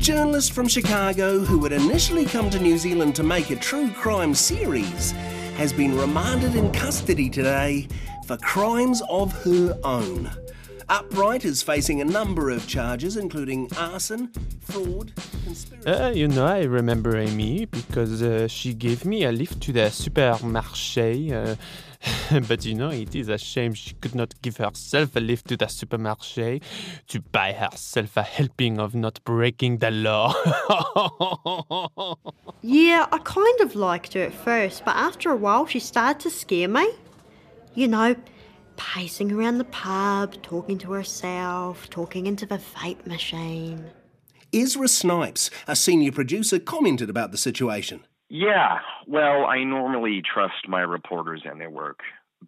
Journalist from Chicago who had initially come to New Zealand to make a true crime series has been remanded in custody today for crimes of her own. Upright is facing a number of charges, including arson, fraud, conspiracy. Uh, you know, I remember Amy because uh, she gave me a lift to the supermarché. Uh, but you know, it is a shame she could not give herself a lift to the supermarché to buy herself a helping of not breaking the law. Yeah, I kind of liked her at first, but after a while she started to scare me. You know, pacing around the pub, talking to herself, talking into the vape machine. Ezra Snipes, a senior producer, commented about the situation. Yeah, well, I normally trust my reporters and their work,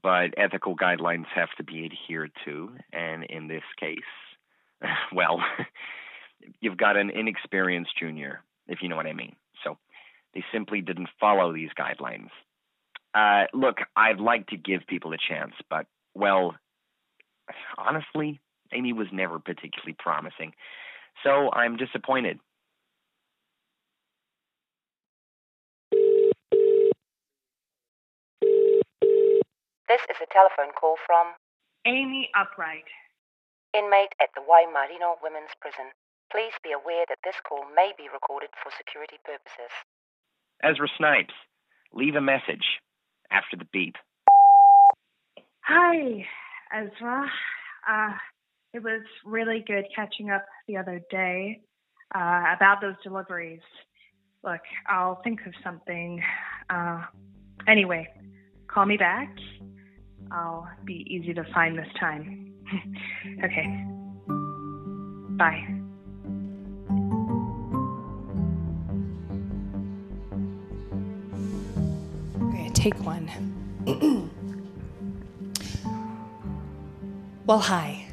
but ethical guidelines have to be adhered to, and in this case, well, you've got an inexperienced junior, if you know what I mean. So they simply didn't follow these guidelines. Uh, look, I'd like to give people a chance, but, well, honestly, Amy was never particularly promising. So I'm disappointed. This is a telephone call from Amy Upright. inmate at the Waimarino Women's Prison. Please be aware that this call may be recorded for security purposes. Ezra Snipes, leave a message after the beep. Hi, Ezra. Uh, it was really good catching up the other day uh, about those deliveries. Look, I'll think of something. Uh, anyway, call me back. I'll be easy to find this time. okay. Bye. Okay, take one. well, hi.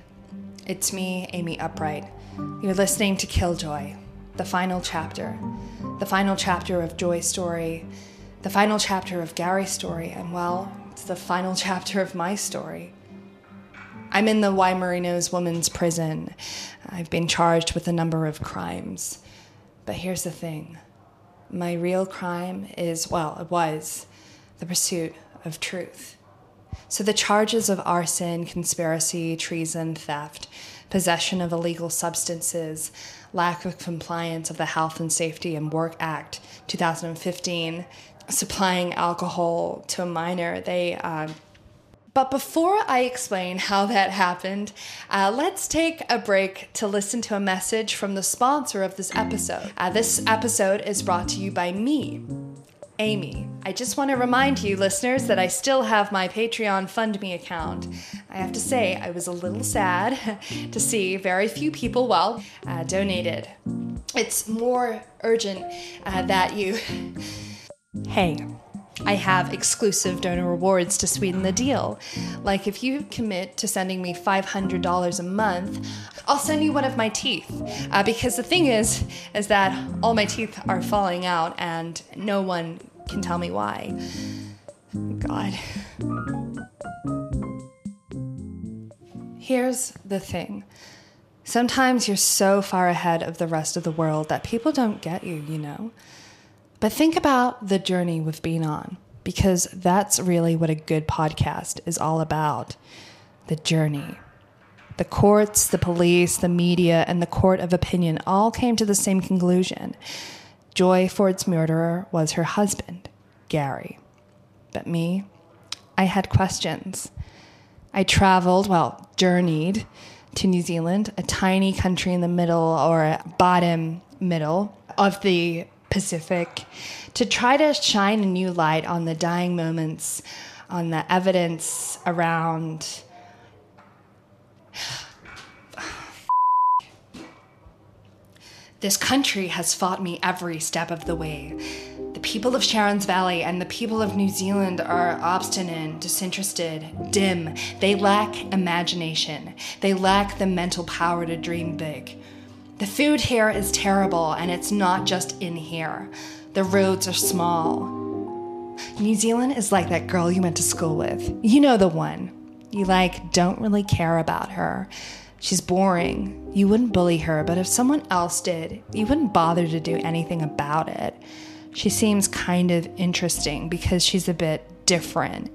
It's me, Amy Upright. You're listening to Killjoy, the final chapter. The final chapter of Joy's story, the final chapter of Gary's story, and well, it's the final chapter of my story. I'm in the Waimarino's women's prison. I've been charged with a number of crimes. But here's the thing my real crime is, well, it was the pursuit of truth. So the charges of arson, conspiracy, treason, theft, possession of illegal substances, lack of compliance of the Health and Safety and Work Act 2015, supplying alcohol to a minor, they. Uh, but before I explain how that happened, uh, let's take a break to listen to a message from the sponsor of this episode. Uh, this episode is brought to you by me, Amy. I just want to remind you, listeners, that I still have my Patreon Fund Me account. I have to say, I was a little sad to see very few people, well, uh, donated. It's more urgent uh, that you. Hey, I have exclusive donor rewards to sweeten the deal. Like if you commit to sending me $500 a month, I'll send you one of my teeth. Uh, because the thing is, is that all my teeth are falling out and no one can tell me mm. why. God. Here's the thing. Sometimes you're so far ahead of the rest of the world that people don't get you, you know? But think about the journey we've been on, because that's really what a good podcast is all about the journey. The courts, the police, the media, and the court of opinion all came to the same conclusion. Joy Ford's murderer was her husband, Gary. But me, I had questions. I traveled, well, journeyed to New Zealand, a tiny country in the middle or bottom middle of the Pacific, to try to shine a new light on the dying moments, on the evidence around. This country has fought me every step of the way. People of Sharon's Valley and the people of New Zealand are obstinate, disinterested, dim. They lack imagination. They lack the mental power to dream big. The food here is terrible, and it's not just in here. The roads are small. New Zealand is like that girl you went to school with. You know the one. You like don't really care about her. She's boring. You wouldn't bully her, but if someone else did, you wouldn't bother to do anything about it. She seems kind of interesting because she's a bit different.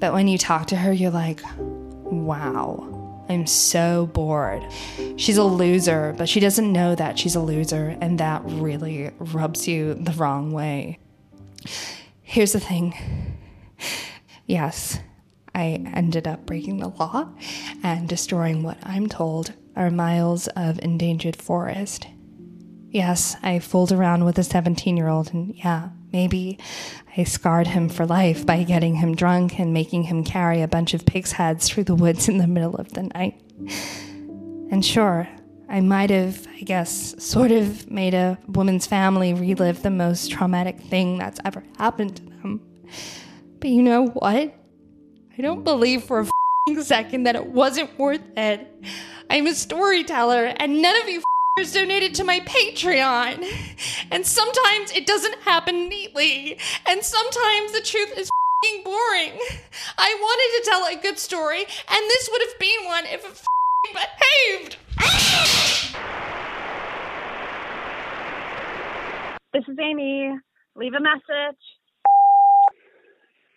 But when you talk to her, you're like, wow, I'm so bored. She's a loser, but she doesn't know that she's a loser, and that really rubs you the wrong way. Here's the thing yes, I ended up breaking the law and destroying what I'm told are miles of endangered forest. Yes, I fooled around with a 17 year old, and yeah, maybe I scarred him for life by getting him drunk and making him carry a bunch of pig's heads through the woods in the middle of the night. And sure, I might have, I guess, sort of made a woman's family relive the most traumatic thing that's ever happened to them. But you know what? I don't believe for a second that it wasn't worth it. I'm a storyteller, and none of you donated to my Patreon. And sometimes it doesn't happen neatly. And sometimes the truth is boring. I wanted to tell a good story, and this would have been one if it behaved. This is Amy. Leave a message.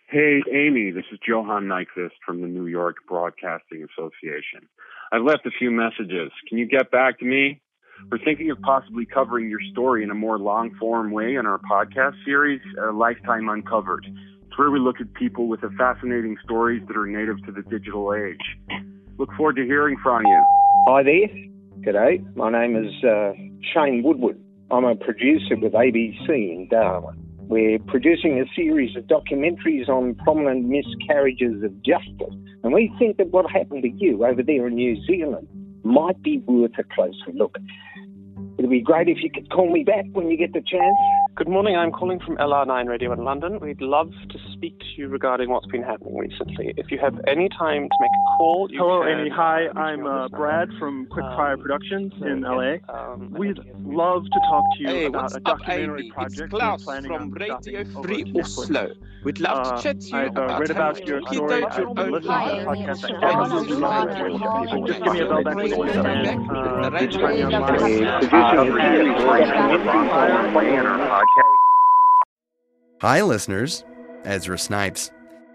Hey, Amy, this is Johan Nyquist from the New York Broadcasting Association. I've left a few messages. Can you get back to me? We're thinking of possibly covering your story in a more long form way in our podcast series, uh, Lifetime Uncovered. It's where we look at people with fascinating stories that are native to the digital age. Look forward to hearing from you. Hi there. G'day. My name is uh, Shane Woodward. I'm a producer with ABC in Darwin. We're producing a series of documentaries on prominent miscarriages of justice. And we think that what happened to you over there in New Zealand might be worth a closer look. It'd be great if you could call me back when you get the chance. Good morning. I'm calling from LR9 Radio in London. We'd love to speak to you regarding what's been happening recently. If you have any time to make a call, Hello, can Amy. Hi, I'm uh, Brad from Quickfire Um, Productions so, in yeah, LA. um, We'd love to talk to you Hey, about what's a up, documentary Amy? project It's we're Klaus planning from on Radio starting over Free at Netflix. Oslo. We'd love Uh, to chat to you I've uh, about read about your a story. I've your own. listening to the podcast. I absolutely love it. Just give me a bell back when you want to and uh, please find me online. Hi, listeners. Ezra Snipes.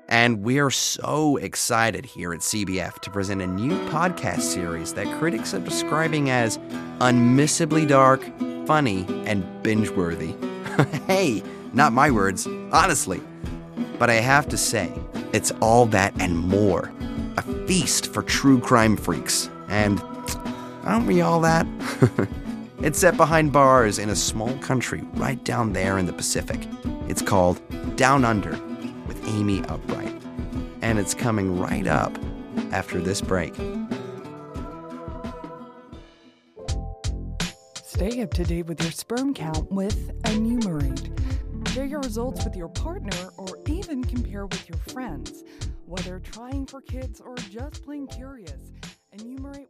And we are so excited here at CBF to present a new podcast series that critics are describing as unmissably dark, funny, and binge worthy. hey, not my words, honestly. But I have to say, it's all that and more. A feast for true crime freaks. And aren't we all that? it's set behind bars in a small country right down there in the Pacific. It's called Down Under with Amy Upright. And it's coming right up after this break. Stay up to date with your sperm count with Enumerate. Share your results with your partner or even compare with your friends. Whether trying for kids or just plain curious, Enumerate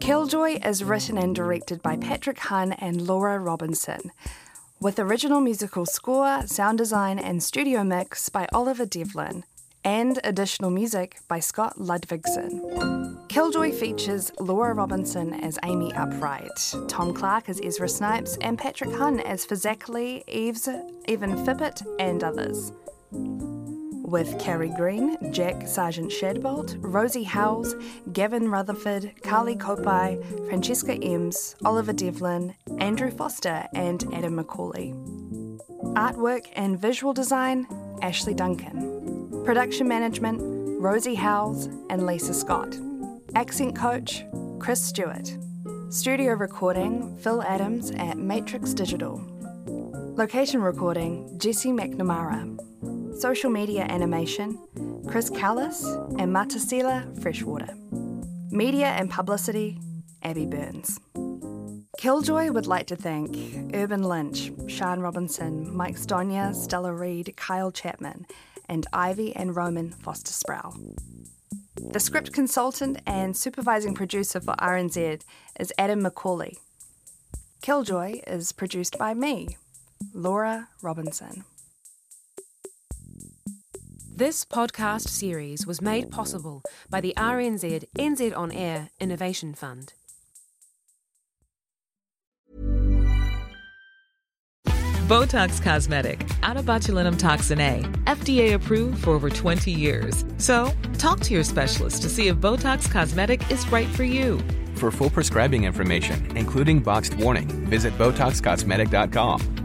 Killjoy is written and directed by Patrick Hun and Laura Robinson, with original musical score, sound design, and studio mix by Oliver Devlin, and additional music by Scott Ludvigsen. Killjoy features Laura Robinson as Amy Upright, Tom Clark as Ezra Snipes, and Patrick Hun as Fazakli, Eves, Evan Fippett, and others with Carrie Green, Jack Sergeant Shadbolt, Rosie Howells, Gavin Rutherford, Carly Kopai, Francesca Ems, Oliver Devlin, Andrew Foster, and Adam Macaulay. Artwork and visual design, Ashley Duncan. Production management, Rosie Howells and Lisa Scott. Accent coach, Chris Stewart. Studio recording, Phil Adams at Matrix Digital. Location recording, Jesse McNamara. Social media animation, Chris Callis and Matasila Freshwater. Media and publicity, Abby Burns. Killjoy would like to thank Urban Lynch, Sean Robinson, Mike Stonia, Stella Reed, Kyle Chapman, and Ivy and Roman Foster Sproul. The script consultant and supervising producer for RNZ is Adam McCauley. Killjoy is produced by me, Laura Robinson. This podcast series was made possible by the RNZ NZ On Air Innovation Fund. Botox Cosmetic, onabotulinumtoxinA, FDA approved for over 20 years. So, talk to your specialist to see if Botox Cosmetic is right for you. For full prescribing information, including boxed warning, visit BotoxCosmetic.com